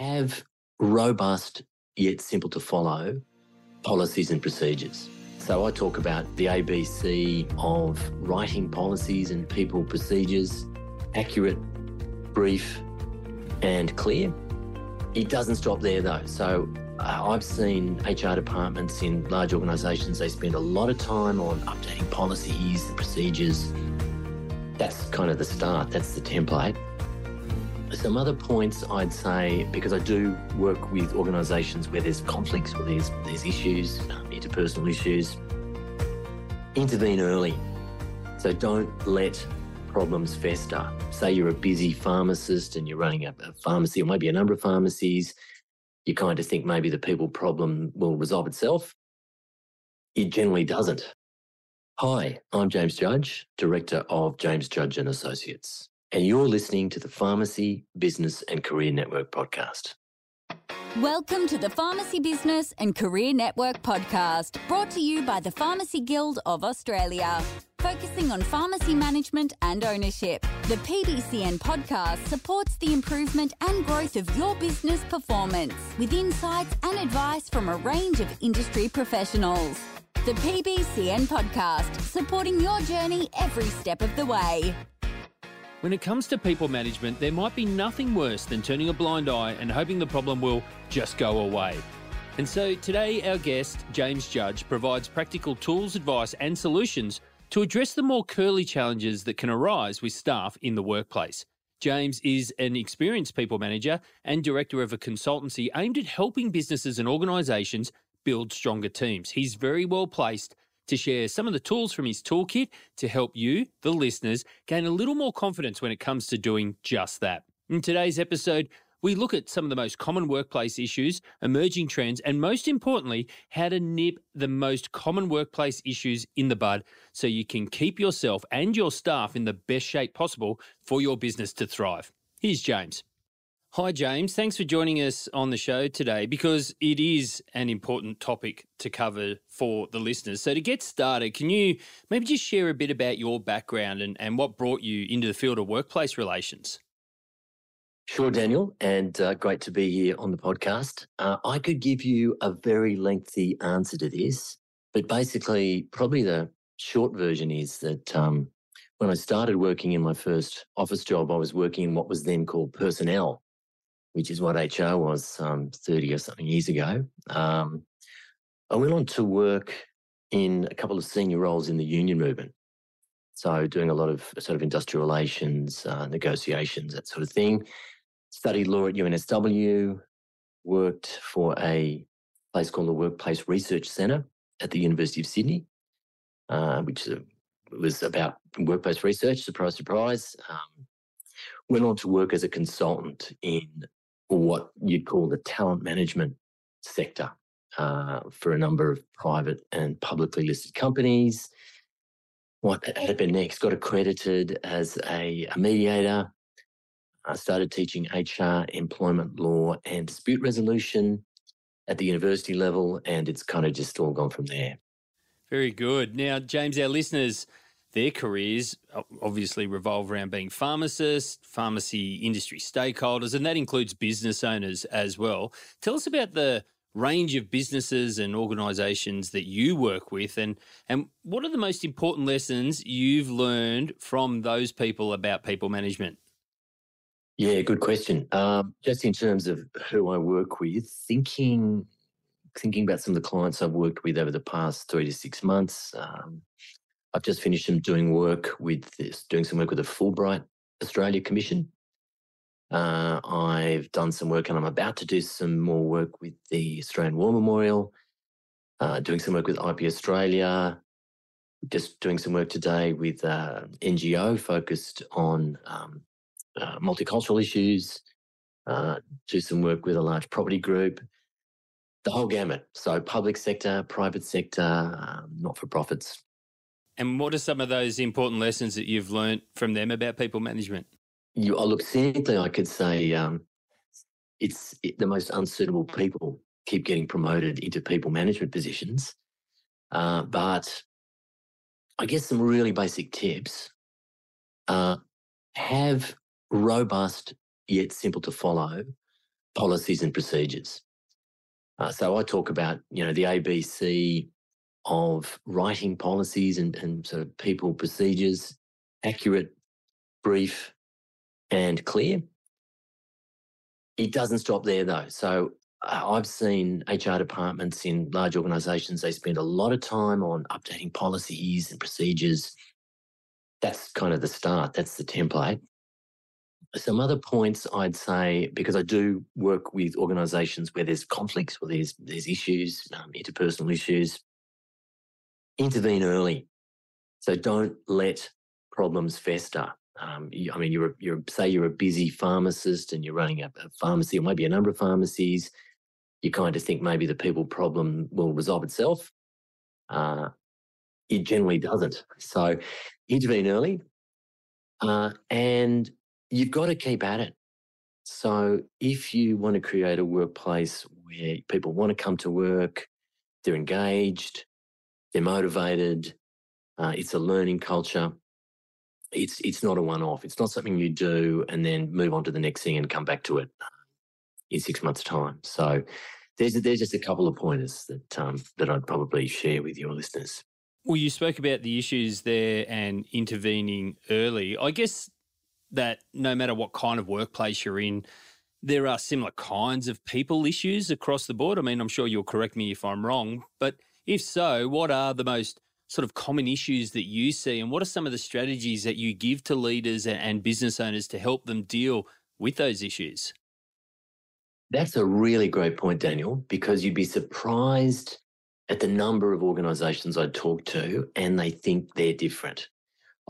have robust yet simple to follow policies and procedures. So I talk about the ABC of writing policies and people procedures, accurate, brief, and clear. It doesn't stop there though. So uh, I've seen HR departments in large organisations, they spend a lot of time on updating policies, and procedures. That's kind of the start, that's the template. Some other points I'd say, because I do work with organisations where there's conflicts or there's, there's issues, um, interpersonal issues, intervene early. So don't let problems fester. Say you're a busy pharmacist and you're running a, a pharmacy or maybe a number of pharmacies, you kind of think maybe the people problem will resolve itself. It generally doesn't. Hi, I'm James Judge, Director of James Judge and Associates and you're listening to the Pharmacy Business and Career Network podcast. Welcome to the Pharmacy Business and Career Network podcast, brought to you by the Pharmacy Guild of Australia. Focusing on pharmacy management and ownership, the PBCN podcast supports the improvement and growth of your business performance with insights and advice from a range of industry professionals. The PBCN podcast, supporting your journey every step of the way. When it comes to people management, there might be nothing worse than turning a blind eye and hoping the problem will just go away. And so today, our guest, James Judge, provides practical tools, advice, and solutions to address the more curly challenges that can arise with staff in the workplace. James is an experienced people manager and director of a consultancy aimed at helping businesses and organisations build stronger teams. He's very well placed to share some of the tools from his toolkit to help you, the listeners, gain a little more confidence when it comes to doing just that. In today's episode, we look at some of the most common workplace issues, emerging trends, and most importantly, how to nip the most common workplace issues in the bud so you can keep yourself and your staff in the best shape possible for your business to thrive. Here's James. Hi, James. Thanks for joining us on the show today because it is an important topic to cover for the listeners. So, to get started, can you maybe just share a bit about your background and, and what brought you into the field of workplace relations? Sure, Daniel, and uh, great to be here on the podcast. Uh, I could give you a very lengthy answer to this, but basically, probably the short version is that um, when I started working in my first office job, I was working in what was then called personnel which is what HR was um, 30 or something years ago. Um, I went on to work in a couple of senior roles in the union movement. So, doing a lot of sort of industrial relations, uh, negotiations, that sort of thing. Studied law at UNSW, worked for a place called the Workplace Research Centre at the University of Sydney, uh, which uh, was about workplace research, surprise, surprise. Um, went on to work as a consultant in what you'd call the talent management sector uh, for a number of private and publicly listed companies. What happened next? Got accredited as a, a mediator. I started teaching HR, employment law, and dispute resolution at the university level, and it's kind of just all gone from there. Very good. Now, James, our listeners their careers obviously revolve around being pharmacists, pharmacy industry stakeholders, and that includes business owners as well. Tell us about the range of businesses and organizations that you work with and and what are the most important lessons you've learned from those people about people management yeah good question um, just in terms of who i work with thinking thinking about some of the clients i've worked with over the past three to six months um, I've just finished some doing work with this, doing some work with the Fulbright Australia Commission. Uh, I've done some work and I'm about to do some more work with the Australian War Memorial, uh, doing some work with IP Australia, just doing some work today with uh, NGO focused on um, uh, multicultural issues, uh, do some work with a large property group, the whole gamut. So public sector, private sector, um, not for profits, and what are some of those important lessons that you've learned from them about people management? You, oh, look, cynically, I could say um, it's it, the most unsuitable people keep getting promoted into people management positions. Uh, but I guess some really basic tips uh, have robust yet simple to follow policies and procedures. Uh, so I talk about, you know, the ABC of writing policies and, and sort of people procedures, accurate, brief, and clear. It doesn't stop there though. So uh, I've seen HR departments in large organizations, they spend a lot of time on updating policies and procedures. That's kind of the start, that's the template. Some other points I'd say, because I do work with organisations where there's conflicts, where there's there's issues, um, interpersonal issues. Intervene early, so don't let problems fester. Um, you, I mean, you're you're say you're a busy pharmacist and you're running a, a pharmacy, or maybe a number of pharmacies. You kind of think maybe the people problem will resolve itself. Uh, it generally doesn't. So intervene early, uh, and you've got to keep at it. So if you want to create a workplace where people want to come to work, they're engaged, they're motivated, uh, it's a learning culture. It's it's not a one-off. It's not something you do and then move on to the next thing and come back to it in six months' time. So there's there's just a couple of pointers that um, that I'd probably share with your listeners. Well, you spoke about the issues there and intervening early. I guess that no matter what kind of workplace you're in, there are similar kinds of people issues across the board. I mean, I'm sure you'll correct me if I'm wrong, but if so, what are the most sort of common issues that you see, and what are some of the strategies that you give to leaders and business owners to help them deal with those issues? That's a really great point, Daniel, because you'd be surprised at the number of organizations I talk to and they think they're different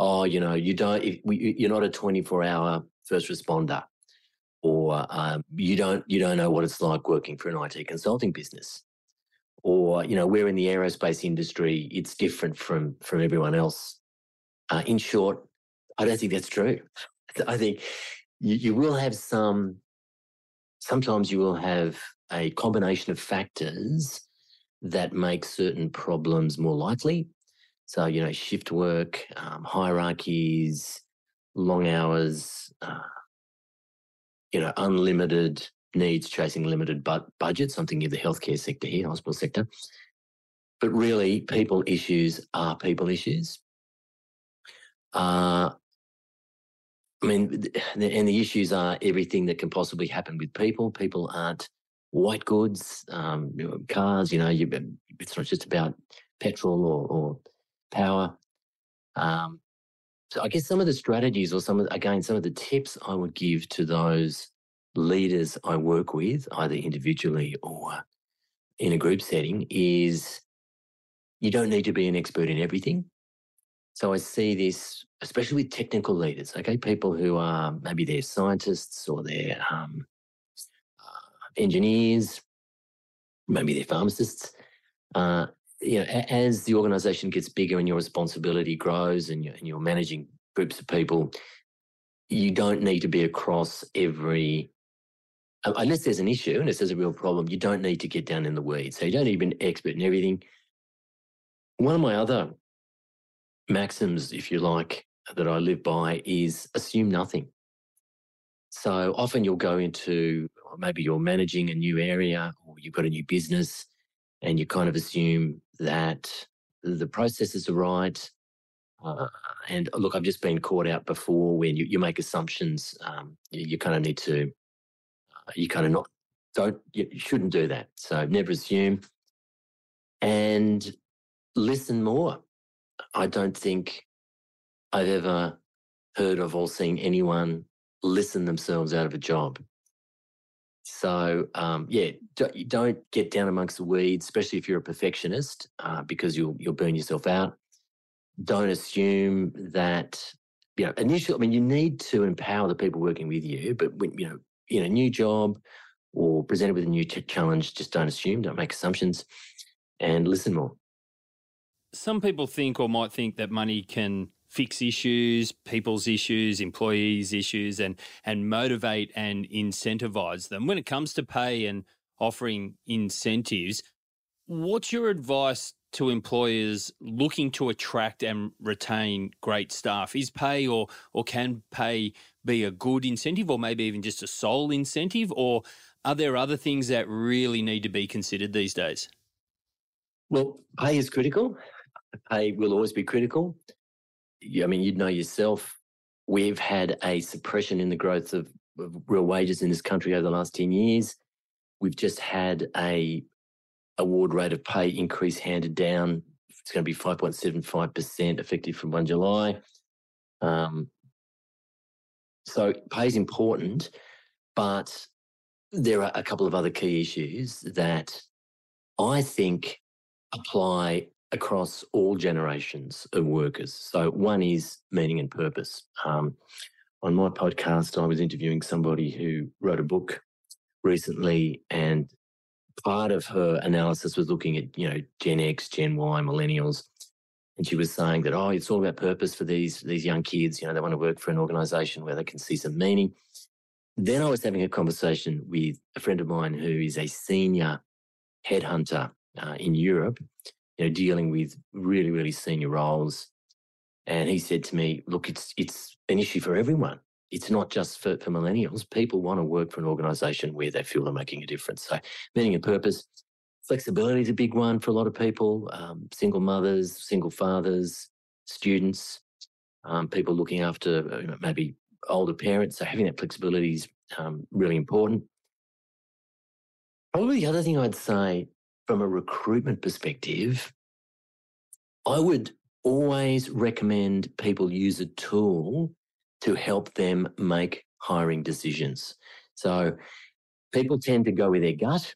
oh, you know, you don't, if, you're not a 24 hour first responder, or um, you don't, you don't know what it's like working for an IT consulting business, or you know, we're in the aerospace industry, it's different from from everyone else. Uh, in short, I don't think that's true. I think you, you will have some. Sometimes you will have a combination of factors that make certain problems more likely so, you know, shift work, um, hierarchies, long hours, uh, you know, unlimited needs chasing limited but budget, something in the healthcare sector here, hospital sector. But really, people issues are people issues. Uh, I mean, and the issues are everything that can possibly happen with people. People aren't white goods, um, cars. You know, you, it's not just about petrol or, or power. Um, so I guess some of the strategies or some of, again, some of the tips I would give to those leaders I work with, either individually or in a group setting, is you don't need to be an expert in everything. So I see this, especially with technical leaders, okay, people who are maybe they're scientists or they're um, uh, engineers, maybe they're pharmacists. Uh, you know, as the organization gets bigger and your responsibility grows and you're, and you're managing groups of people, you don't need to be across every, unless there's an issue, and unless there's a real problem, you don't need to get down in the weeds. So you don't need to be an expert in everything. One of my other maxims, if you like, that I live by is assume nothing. So often you'll go into maybe you're managing a new area or you've got a new business and you kind of assume that the processes are right. Uh, and look, I've just been caught out before when you, you make assumptions. Um, you, you, kind of need to, you kind of not, don't, you shouldn't do that. So never assume and listen more. I don't think I've ever heard of or seen anyone listen themselves out of a job. So um, yeah, don't, don't, get down amongst the weeds, especially if you're a perfectionist, uh, because you'll you'll burn yourself out. Don't assume that you know initially. I mean, you need to empower the people working with you, but when you know in a new job or presented with a new t- challenge, just don't assume, don't make assumptions, and listen more. Some people think or might think that money can fix issues, people's issues, employees' issues, and and motivate and incentivize them. When it comes to pay and offering incentives, what's your advice to employers looking to attract and retain great staff? Is pay or or can pay be a good incentive or maybe even just a sole incentive or Are there other things that really need to be considered these days? Well, pay is critical. Pay will always be critical. I mean, you'd know yourself, we've had a suppression in the growth of, of real wages in this country over the last 10 years. We've just had a award rate of pay increase handed down. It's going to be 5.75% effective from 1 July. Um, so pay is important, but there are a couple of other key issues that I think apply across all generations of workers. So one is meaning and purpose. Um, on my podcast, I was interviewing somebody who wrote a book recently, and part of her analysis was looking at you know Gen X, Gen Y, millennials, and she was saying that oh, it's all about purpose for these these young kids. You know, they want to work for an organisation where they can see some meaning. Then I was having a conversation with a friend of mine who is a senior headhunter uh, in Europe, you know, dealing with really, really senior roles. And he said to me, look, it's it's an issue for everyone. It's not just for, for millennials. People want to work for an organization where they feel they're making a difference. So meaning and purpose. Flexibility is a big one for a lot of people. Um, single mothers, single fathers, students, um, people looking after uh, maybe older parents. So having that flexibility is um, really important. Probably the other thing I'd say from a recruitment perspective, I would always recommend people use a tool to help them make hiring decisions. So people tend to go with their gut.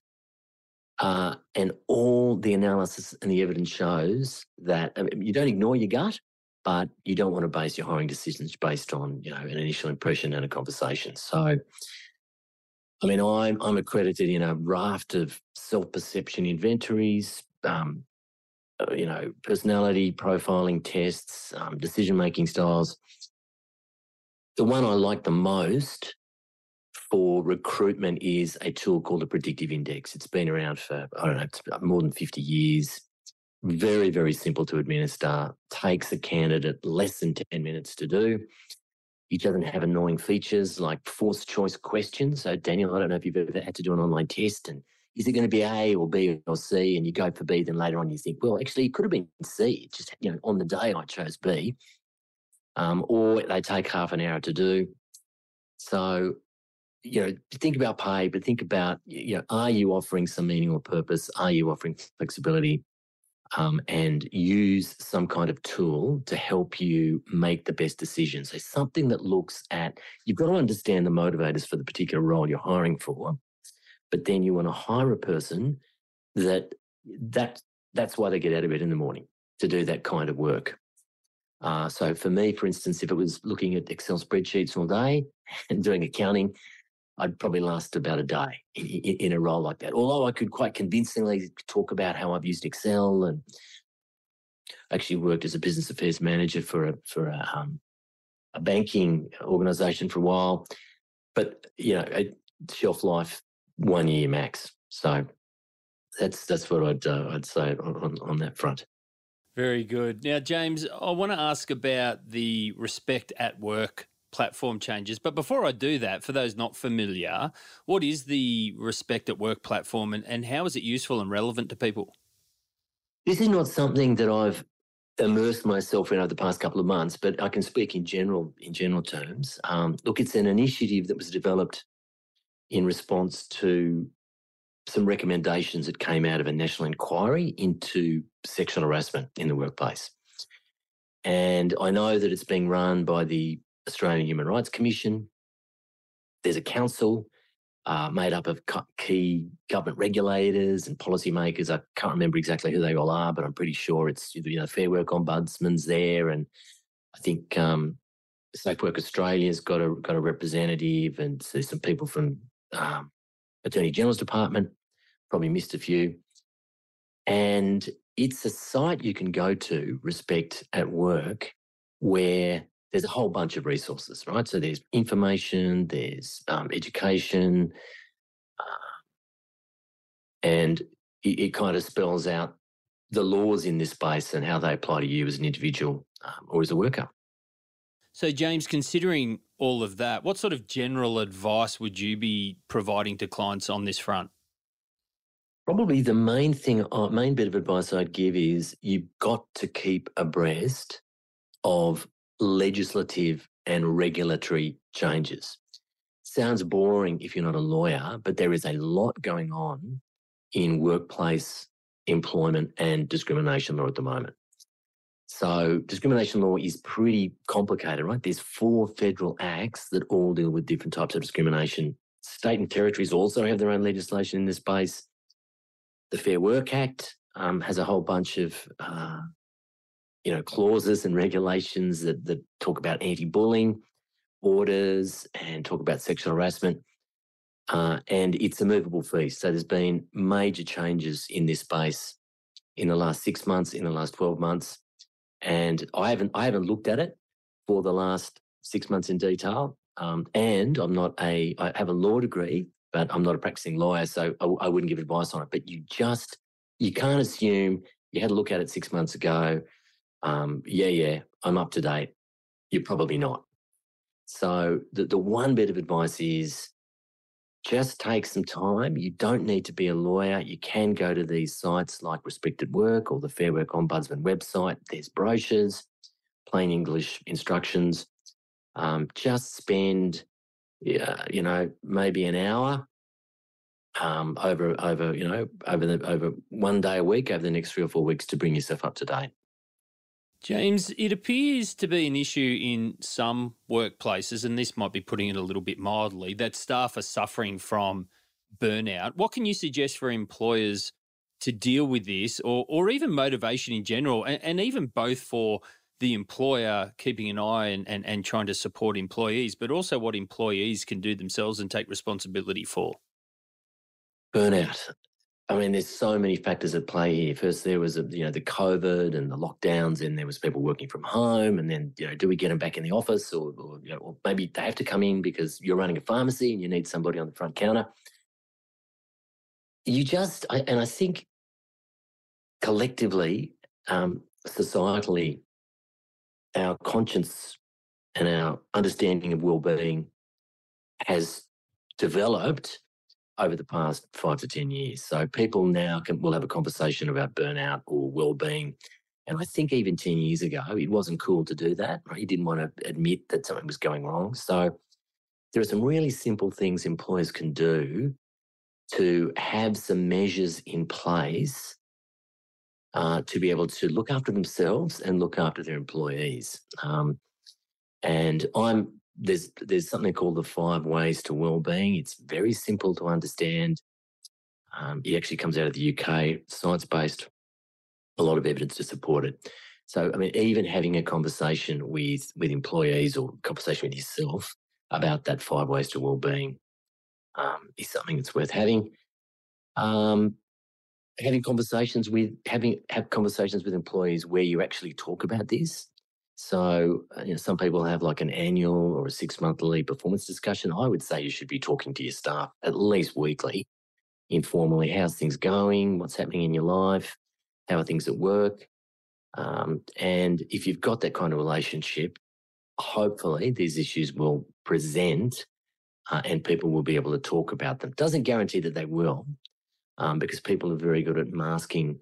Uh, and all the analysis and the evidence shows that I mean, you don't ignore your gut, but you don't want to base your hiring decisions based on you know an initial impression and a conversation. So I mean, I'm, I'm accredited in a raft of self perception inventories, um, uh, you know, personality profiling tests, um, decision making styles. The one I like the most for recruitment is a tool called a predictive index. It's been around for, I don't know, more than 50 years. Very, very simple to administer, takes a candidate less than 10 minutes to do. It doesn't have annoying features like forced choice questions. So, Daniel, I don't know if you've ever had to do an online test and is it going to be A or B or C? And you go for B, then later on you think, well, actually, it could have been C. Just, you know, on the day I chose B. Um, or they take half an hour to do. So, you know, think about pay, but think about, you know, are you offering some meaning or purpose? Are you offering flexibility? um, and use some kind of tool to help you make the best decision. So something that looks at you've got to understand the motivators for the particular role you're hiring for, but then you want to hire a person that that that's why they get out of bed in the morning to do that kind of work. Uh, so for me, for instance, if it was looking at Excel spreadsheets all day and doing accounting, I'd probably last about a day in, in, a role like that. Although I could quite convincingly talk about how I've used Excel and actually worked as a business affairs manager for a for a, um, a banking organization for a while, but you know, shelf life one year max. So that's that's what I'd uh, I'd say on, on, on that front. Very good. Now, James, I want to ask about the respect at work platform changes. But before I do that, for those not familiar, what is the Respect at Work platform and, and how is it useful and relevant to people? This is not something that I've immersed myself in over the past couple of months, but I can speak in general in general terms. Um, look, it's an initiative that was developed in response to some recommendations that came out of a national inquiry into sexual harassment in the workplace. And I know that it's being run by the Australian Human Rights Commission. There's a council uh, made up of key government regulators and policymakers. I can't remember exactly who they all are, but I'm pretty sure it's you know Fair Work Ombudsman's there, and I think um, Safe Work Australia's got a got a representative, and there's some people from um, Attorney General's Department. Probably missed a few, and it's a site you can go to, Respect at Work, where there's a whole bunch of resources, right? So there's information, there's um, education, uh, and it, it, kind of spells out the laws in this space and how they apply to you as an individual um, or as a worker. So, James, considering all of that, what sort of general advice would you be providing to clients on this front? Probably the main thing, uh, main bit of advice I'd give is you've got to keep abreast of legislative and regulatory changes. Sounds boring if you're not a lawyer, but there is a lot going on in workplace employment and discrimination law at the moment. So, discrimination law is pretty complicated, right? There's four federal acts that all deal with different types of discrimination. State and territories also have their own legislation in this space. The Fair Work Act um, has a whole bunch of uh, you know clauses and regulations that, that talk about anti-bullying orders and talk about sexual harassment. Uh, and it's a movable feast. So there's been major changes in this space in the last six months, in the last 12 months. And I haven't I haven't looked at it for the last six months in detail. Um, and I'm not a I have a law degree, but I'm not a practicing lawyer, so I, I wouldn't give advice on it. But you just you can't assume you had a look at it six months ago. Um, yeah, yeah, I'm up to date. You're probably not. So the, the one bit of advice is just take some time. You don't need to be a lawyer. You can go to these sites like Respect at Work or the Fair Work Ombudsman website. There's brochures, plain English instructions. Um, just spend yeah, you know, maybe an hour um, over over you know over the over one day a week over the next three or four weeks to bring yourself up to date. James, it appears to be an issue in some workplaces, and this might be putting it a little bit mildly, that staff are suffering from burnout. What can you suggest for employers to deal with this, or or even motivation in general, and, and even both for the employer keeping an eye and, and, and trying to support employees, but also what employees can do themselves and take responsibility for? Burnout. I mean, there's so many factors at play here. First, there was, a, you know, the COVID and the lockdowns, and there was people working from home. And then, you know, do we get them back in the office, or, or, you know, or maybe they have to come in because you're running a pharmacy and you need somebody on the front counter. You just, I, and I think collectively, um, societally, our conscience and our understanding of well-being has developed over the past five to ten years. So people now can will have a conversation about burnout or well-being. And I think even 10 years ago, it wasn't cool to do that. Right? You didn't want to admit that something was going wrong. So there are some really simple things employers can do to have some measures in place uh, to be able to look after themselves and look after their employees. Um, and I'm there's there's something called the five ways to well-being. It's very simple to understand. Um, it actually comes out of the UK, science-based, a lot of evidence to support it. So, I mean, even having a conversation with with employees or conversation with yourself about that five ways to well-being um, is something that's worth having. Um, having conversations with having have conversations with employees where you actually talk about this. So, uh, you know, some people have like an annual or a six monthly performance discussion. I would say you should be talking to your staff at least weekly, informally. How's things going? What's happening in your life? How are things at work? Um, and if you've got that kind of relationship, hopefully these issues will present uh, and people will be able to talk about them. Doesn't guarantee that they will, um, because people are very good at masking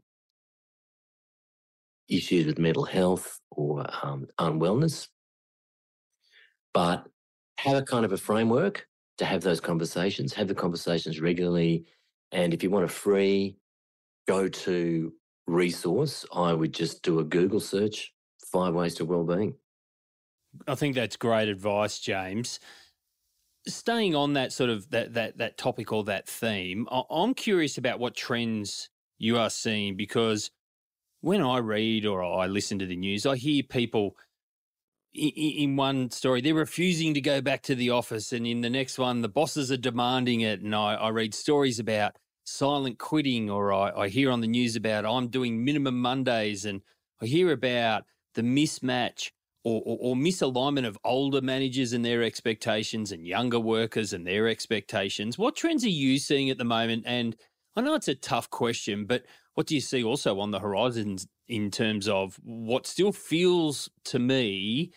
issues with mental health or um, unwellness. But have a kind of a framework to have those conversations, have the conversations regularly. And if you want a free go to resource, I would just do a Google search five ways to well-being. I think that's great advice, James staying on that sort of that that that topic or that theme, I'm curious about what trends you are seeing because when I read or I listen to the news, I hear people in one story they're refusing to go back to the office, and in the next one the bosses are demanding it. And I, I read stories about silent quitting, or I, I hear on the news about I'm doing minimum Mondays, and I hear about the mismatch or, or, or, misalignment of older managers and their expectations and younger workers and their expectations? What trends are you seeing at the moment? And I know it's a tough question, but what do you see also on the horizons in terms of what still feels to me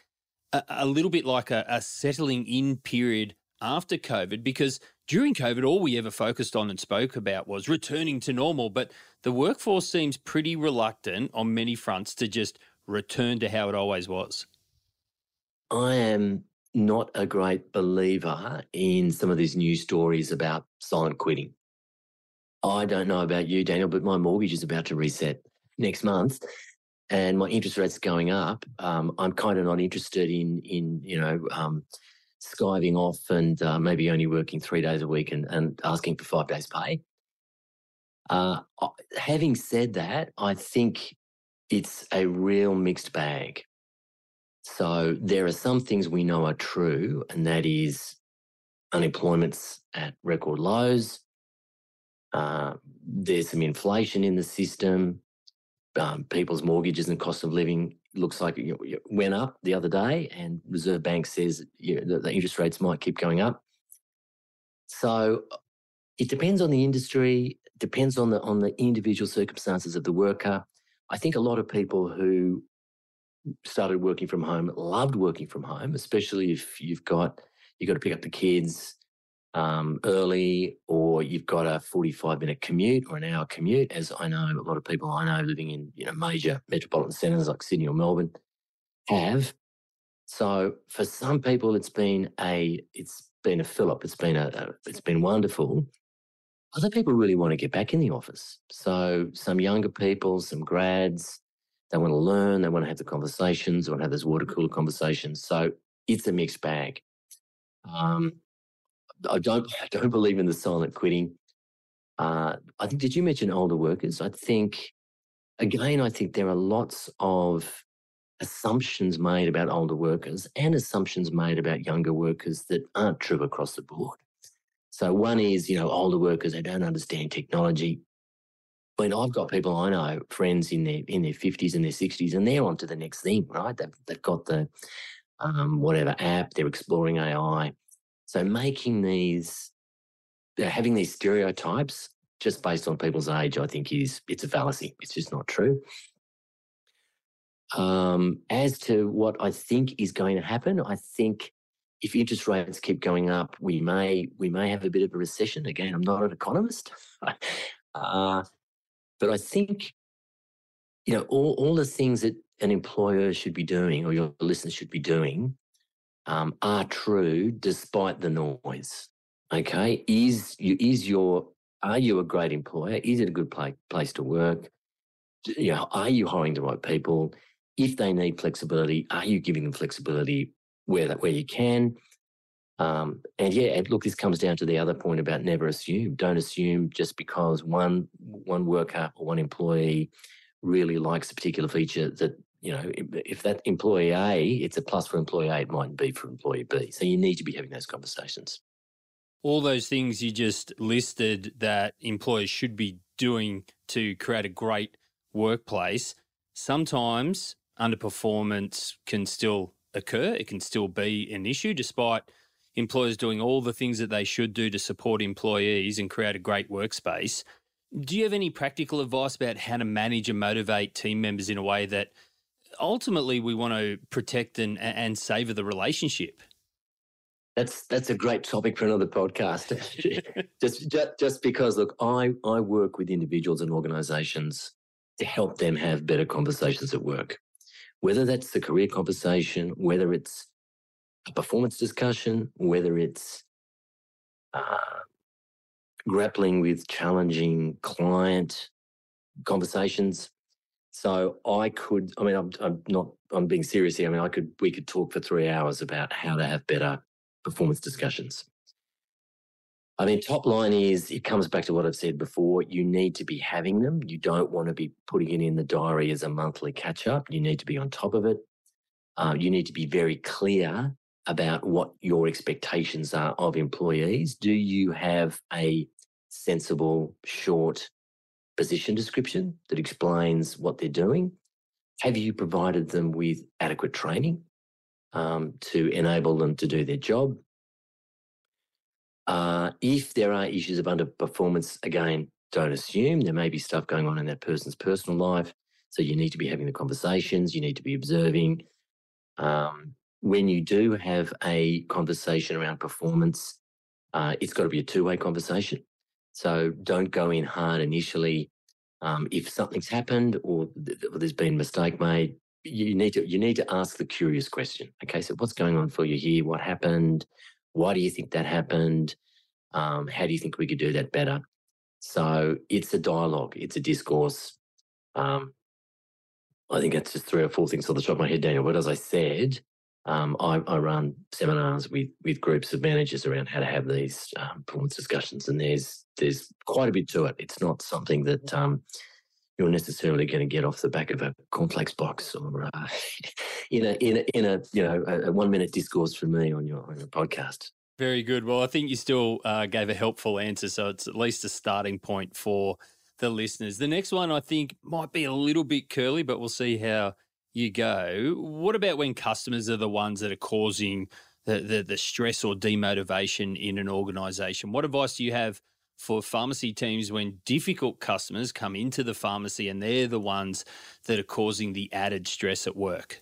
a, a little bit like a, a settling in period after COVID because during COVID, all we ever focused on and spoke about was returning to normal. But the workforce seems pretty reluctant on many fronts to just return to how it always was. I am not a great believer in some of these news stories about silent quitting. I don't know about you, Daniel, but my mortgage is about to reset next month and my interest rate's going up. Um, I'm kind of not interested in, in you know, um, skiving off and uh, maybe only working three days a week and, and asking for five days pay. Uh, having said that, I think it's a real mixed bag. So there are some things we know are true, and that is unemployment's at record lows. Uh, there's some inflation in the system. Um, people's mortgages and cost of living looks like it went up the other day, and Reserve Bank says you know, the interest rates might keep going up. So it depends on the industry, depends on the on the individual circumstances of the worker. I think a lot of people who started working from home loved working from home, especially if you've got you've got to pick up the kids um, early, or you've got a forty-five minute commute or an hour commute. As I know, a lot of people I know living in you know major metropolitan centres like Sydney or Melbourne have. So for some people, it's been a it's been a fill-up. It's been a, a it's been wonderful. Other people really want to get back in the office. So some younger people, some grads, they want to learn, they want to have the conversations, they want to have those water cooler conversations. So it's a mixed bag. Um, I don't I don't believe in the silent quitting. Uh, I think did you mention older workers? I think again, I think there are lots of assumptions made about older workers and assumptions made about younger workers that aren't true across the board. So one is, you know, older workers, they don't understand technology. When I've got people I know, friends in their in their fifties and their sixties, and they're on to the next thing, right? They've they've got the um, whatever app, they're exploring AI. So making these, having these stereotypes just based on people's age, I think is it's a fallacy. It's just not true. Um, as to what I think is going to happen, I think if interest rates keep going up, we may we may have a bit of a recession. Again, I'm not an economist, uh, but I think you know all all the things that an employer should be doing or your listeners should be doing um, are true despite the noise. Okay, is you is your are you a great employer? Is it a good play, place to work? You know, are you hiring the right people? If they need flexibility, are you giving them flexibility where that where you can. Um, and yeah, look, this comes down to the other point about never assume. Don't assume just because one one worker or one employee really likes a particular feature that you know if that employee A, it's a plus for employee A, it mightn't be for employee B. So you need to be having those conversations. All those things you just listed that employers should be doing to create a great workplace. Sometimes underperformance can still occur. It can still be an issue despite employers doing all the things that they should do to support employees and create a great workspace. Do you have any practical advice about how to manage and motivate team members in a way that ultimately we want to protect and, and savor the relationship? That's that's a great topic for another podcast. just, just just because look, I I work with individuals and organisations to help them have better conversations at work whether that's the career conversation, whether it's a performance discussion, whether it's uh, grappling with challenging client conversations. So I could, I mean, I'm, I'm, not, I'm being serious here. I mean, I could, we could talk for three hours about how to have better performance discussions. I mean, top line is it comes back to what I've said before. You need to be having them. You don't want to be putting it in the diary as a monthly catch up. You need to be on top of it. Uh, you need to be very clear about what your expectations are of employees. Do you have a sensible, short position description that explains what they're doing? Have you provided them with adequate training um, to enable them to do their job? Uh, if there are issues of underperformance, again, don't assume there may be stuff going on in that person's personal life. So you need to be having the conversations, you need to be observing. Um, when you do have a conversation around performance, uh, it's got to be a two-way conversation. So don't go in hard initially. Um, if something's happened or, th- or there's been a mistake made, you need to you need to ask the curious question. Okay, so what's going on for you here? What happened? Why do you think that happened? Um, how do you think we could do that better? So it's a dialogue, it's a discourse. Um, I think that's just three or four things on the top of my head, Daniel. But as I said, um, I, I, run seminars with with groups of managers around how to have these um, performance discussions, and there's there's quite a bit to it. It's not something that um, you're necessarily going to get off the back of a complex box or uh, in a in a in a you know a, a one minute discourse from me on your on your podcast. Very good. Well, I think you still uh, gave a helpful answer, so it's at least a starting point for the listeners. The next one I think might be a little bit curly, but we'll see how you go. What about when customers are the ones that are causing the, the, the stress or demotivation in an organization? What advice do you have for pharmacy teams when difficult customers come into the pharmacy and they're the ones that are causing the added stress at work?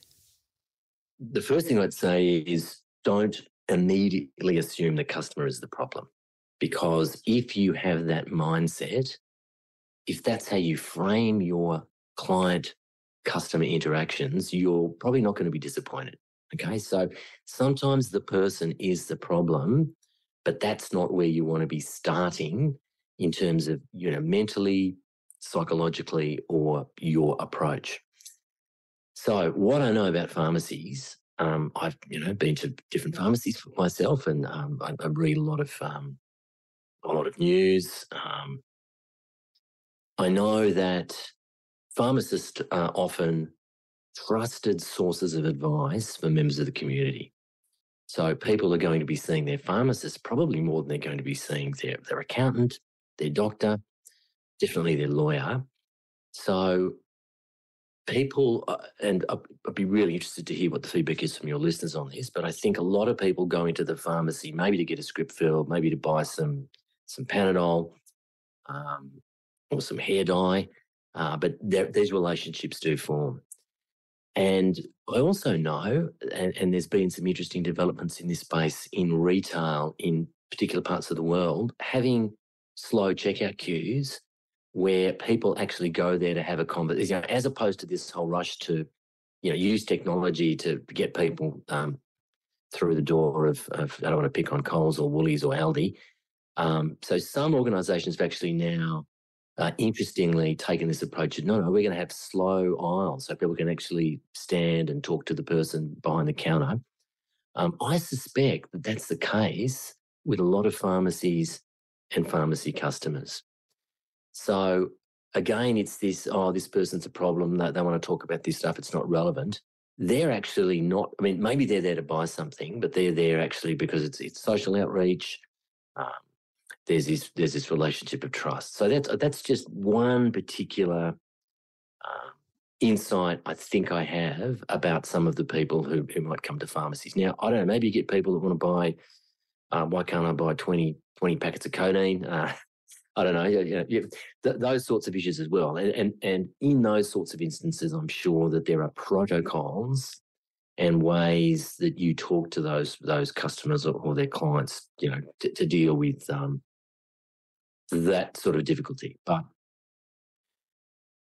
The first thing I'd say is don't immediately assume the customer is the problem. Because if you have that mindset, if that's how you frame your client customer interactions, you're probably not going to be disappointed. Okay. So sometimes the person is the problem, but that's not where you want to be starting in terms of, you know, mentally, psychologically, or your approach. So what I know about pharmacies, um, I've, you know, been to different pharmacies myself and um, I, I, read a lot of, um, a lot of news. Um, I know that pharmacists are often trusted sources of advice for members of the community. So people are going to be seeing their pharmacist probably more than they're going to be seeing their, their accountant, their doctor, definitely their lawyer. So people, uh, and I'd be really interested to hear what the feedback is from your listeners on this, but I think a lot of people go into the pharmacy maybe to get a script filled, maybe to buy some some Panadol um, or some hair dye, uh, but these relationships do form. And I also know, and, and, there's been some interesting developments in this space in retail in particular parts of the world, having slow checkout queues where people actually go there to have a conversation, you know, as opposed to this whole rush to, you know, use technology to get people um, through the door of, of, I don't want to pick on Coles or Woolies or Aldi. Um, so some organisations have actually now uh, interestingly taken this approach of no, no, we're going to have slow aisles so people can actually stand and talk to the person behind the counter. Um, I suspect that that's the case with a lot of pharmacies and pharmacy customers. So again, it's this, oh, this person's a problem. They, they want to talk about this stuff. It's not relevant. They're actually not, I mean, maybe they're there to buy something, but they're there actually because it's, it's social outreach. Um, there's this there's this relationship of trust. So that's that's just one particular uh, insight I think I have about some of the people who, who might come to pharmacies. Now I don't know. Maybe you get people that want to buy. Uh, why can't I buy 20, 20 packets of codeine? Uh, I don't know. You know th- those sorts of issues as well. And, and and in those sorts of instances, I'm sure that there are protocols and ways that you talk to those those customers or, or their clients, you know, to, to deal with um, that sort of difficulty. But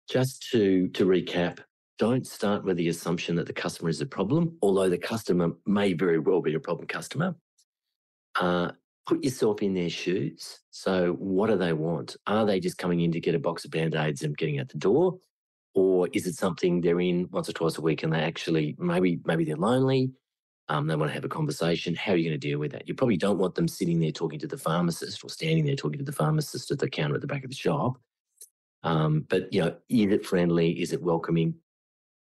just to to recap, don't start with the assumption that the customer is a problem, although the customer may very well be a problem customer. Uh, put yourself in their shoes. So, what do they want? Are they just coming in to get a box of band aids and getting out the door? Or is it something they're in once or twice a week and they actually maybe maybe they're lonely, um, they want to have a conversation. How are you going to deal with that? You probably don't want them sitting there talking to the pharmacist or standing there talking to the pharmacist at the counter at the back of the shop. Um, but you know, is it friendly? Is it welcoming?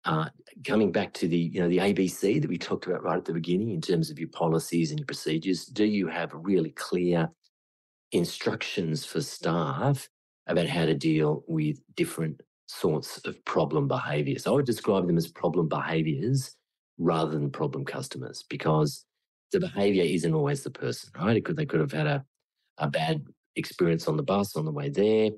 Uh, coming back to the you know the ABC that we talked about right at the beginning in terms of your policies and your procedures, do you have really clear instructions for staff about how to deal with different sorts of problem behaviours? I would describe them as problem behaviours rather than problem customers because the behavior isn't always the person, right? It could, they could have had a, a bad experience on the bus on the way there.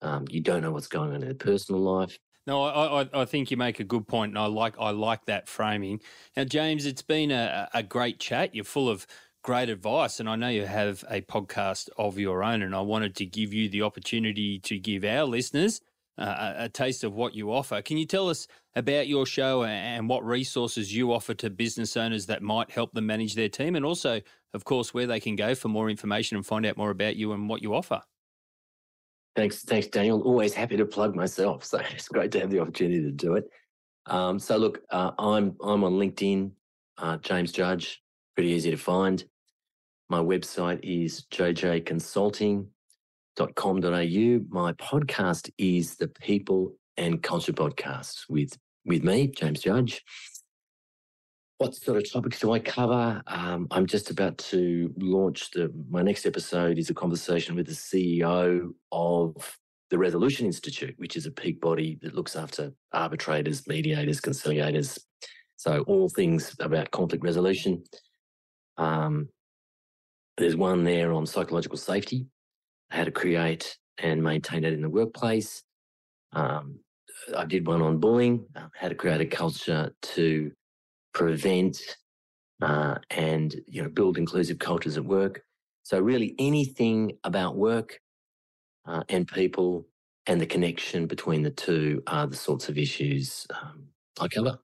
Um, you don't know what's going on in their personal life. No, I, I, I, think you make a good point, and I like I like that framing. Now, James, it's been a, a great chat. You're full of great advice, and I know you have a podcast of your own, and I wanted to give you the opportunity to give our listeners uh, a, a taste of what you offer. Can you tell us about your show and what resources you offer to business owners that might help them manage their team, and also, of course, where they can go for more information and find out more about you and what you offer? Thanks, thanks, Daniel. Always happy to plug myself. So it's great to have the opportunity to do it. Um, so look, uh, I'm I'm on LinkedIn, uh, James Judge, pretty easy to find. My website is jjconsulting.com.au. My podcast is the People and Culture Podcast with with me, James Judge. What sort of topics do I cover? Um, I'm just about to launch the. My next episode is a conversation with the CEO of the Resolution Institute, which is a peak body that looks after arbitrators, mediators, conciliators. So all things about conflict resolution. Um, there's one there on psychological safety, how to create and maintain it in the workplace. Um, I did one on bullying, uh, how to create a culture to prevent uh, and you know build inclusive cultures at work. So really, anything about work uh, and people and the connection between the two are the sorts of issues um, I cover.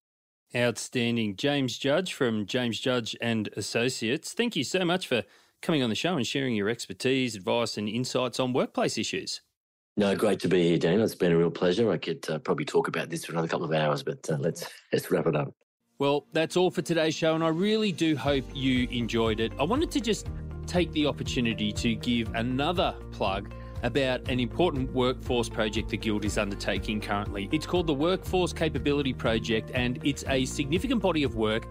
Outstanding, James Judge from James Judge and Associates. Thank you so much for coming on the show and sharing your expertise, advice, and insights on workplace issues. No, great to be here, Daniel. It's been a real pleasure. I could uh, probably talk about this for another couple of hours, but uh, let's let's wrap it up. Well, that's all for today's show, and I really do hope you enjoyed it. I wanted to just take the opportunity to give another plug about an important workforce project the Guild is undertaking currently. It's called the Workforce Capability Project, and it's a significant body of work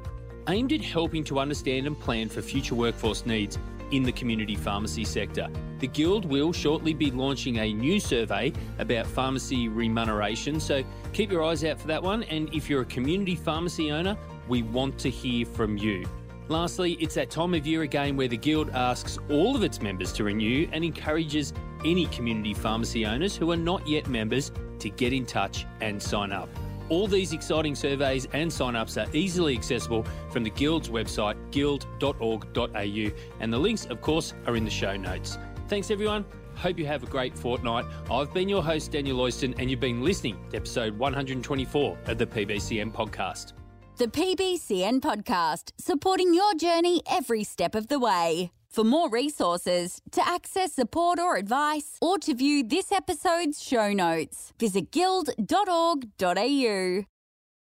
aimed at helping to understand and plan for future workforce needs in the community pharmacy sector. The Guild will shortly be launching a new survey about pharmacy remuneration, so keep your eyes out for that one. And if you're a community pharmacy owner, we want to hear from you. Lastly, it's that time of year again where the Guild asks all of its members to renew and encourages any community pharmacy owners who are not yet members to get in touch and sign up. All these exciting surveys and sign-ups are easily accessible from the Guild's website, guild.org.au, and the links, of course, are in the show notes. Thanks, everyone. Hope you have a great fortnight. I've been your host, Daniel Oyston, and you've been listening to episode 124 of the PBCN podcast. The PBCN podcast, supporting your journey every step of the way. For more resources, to access support or advice, or to view this episode's show notes, visit guild.org.au.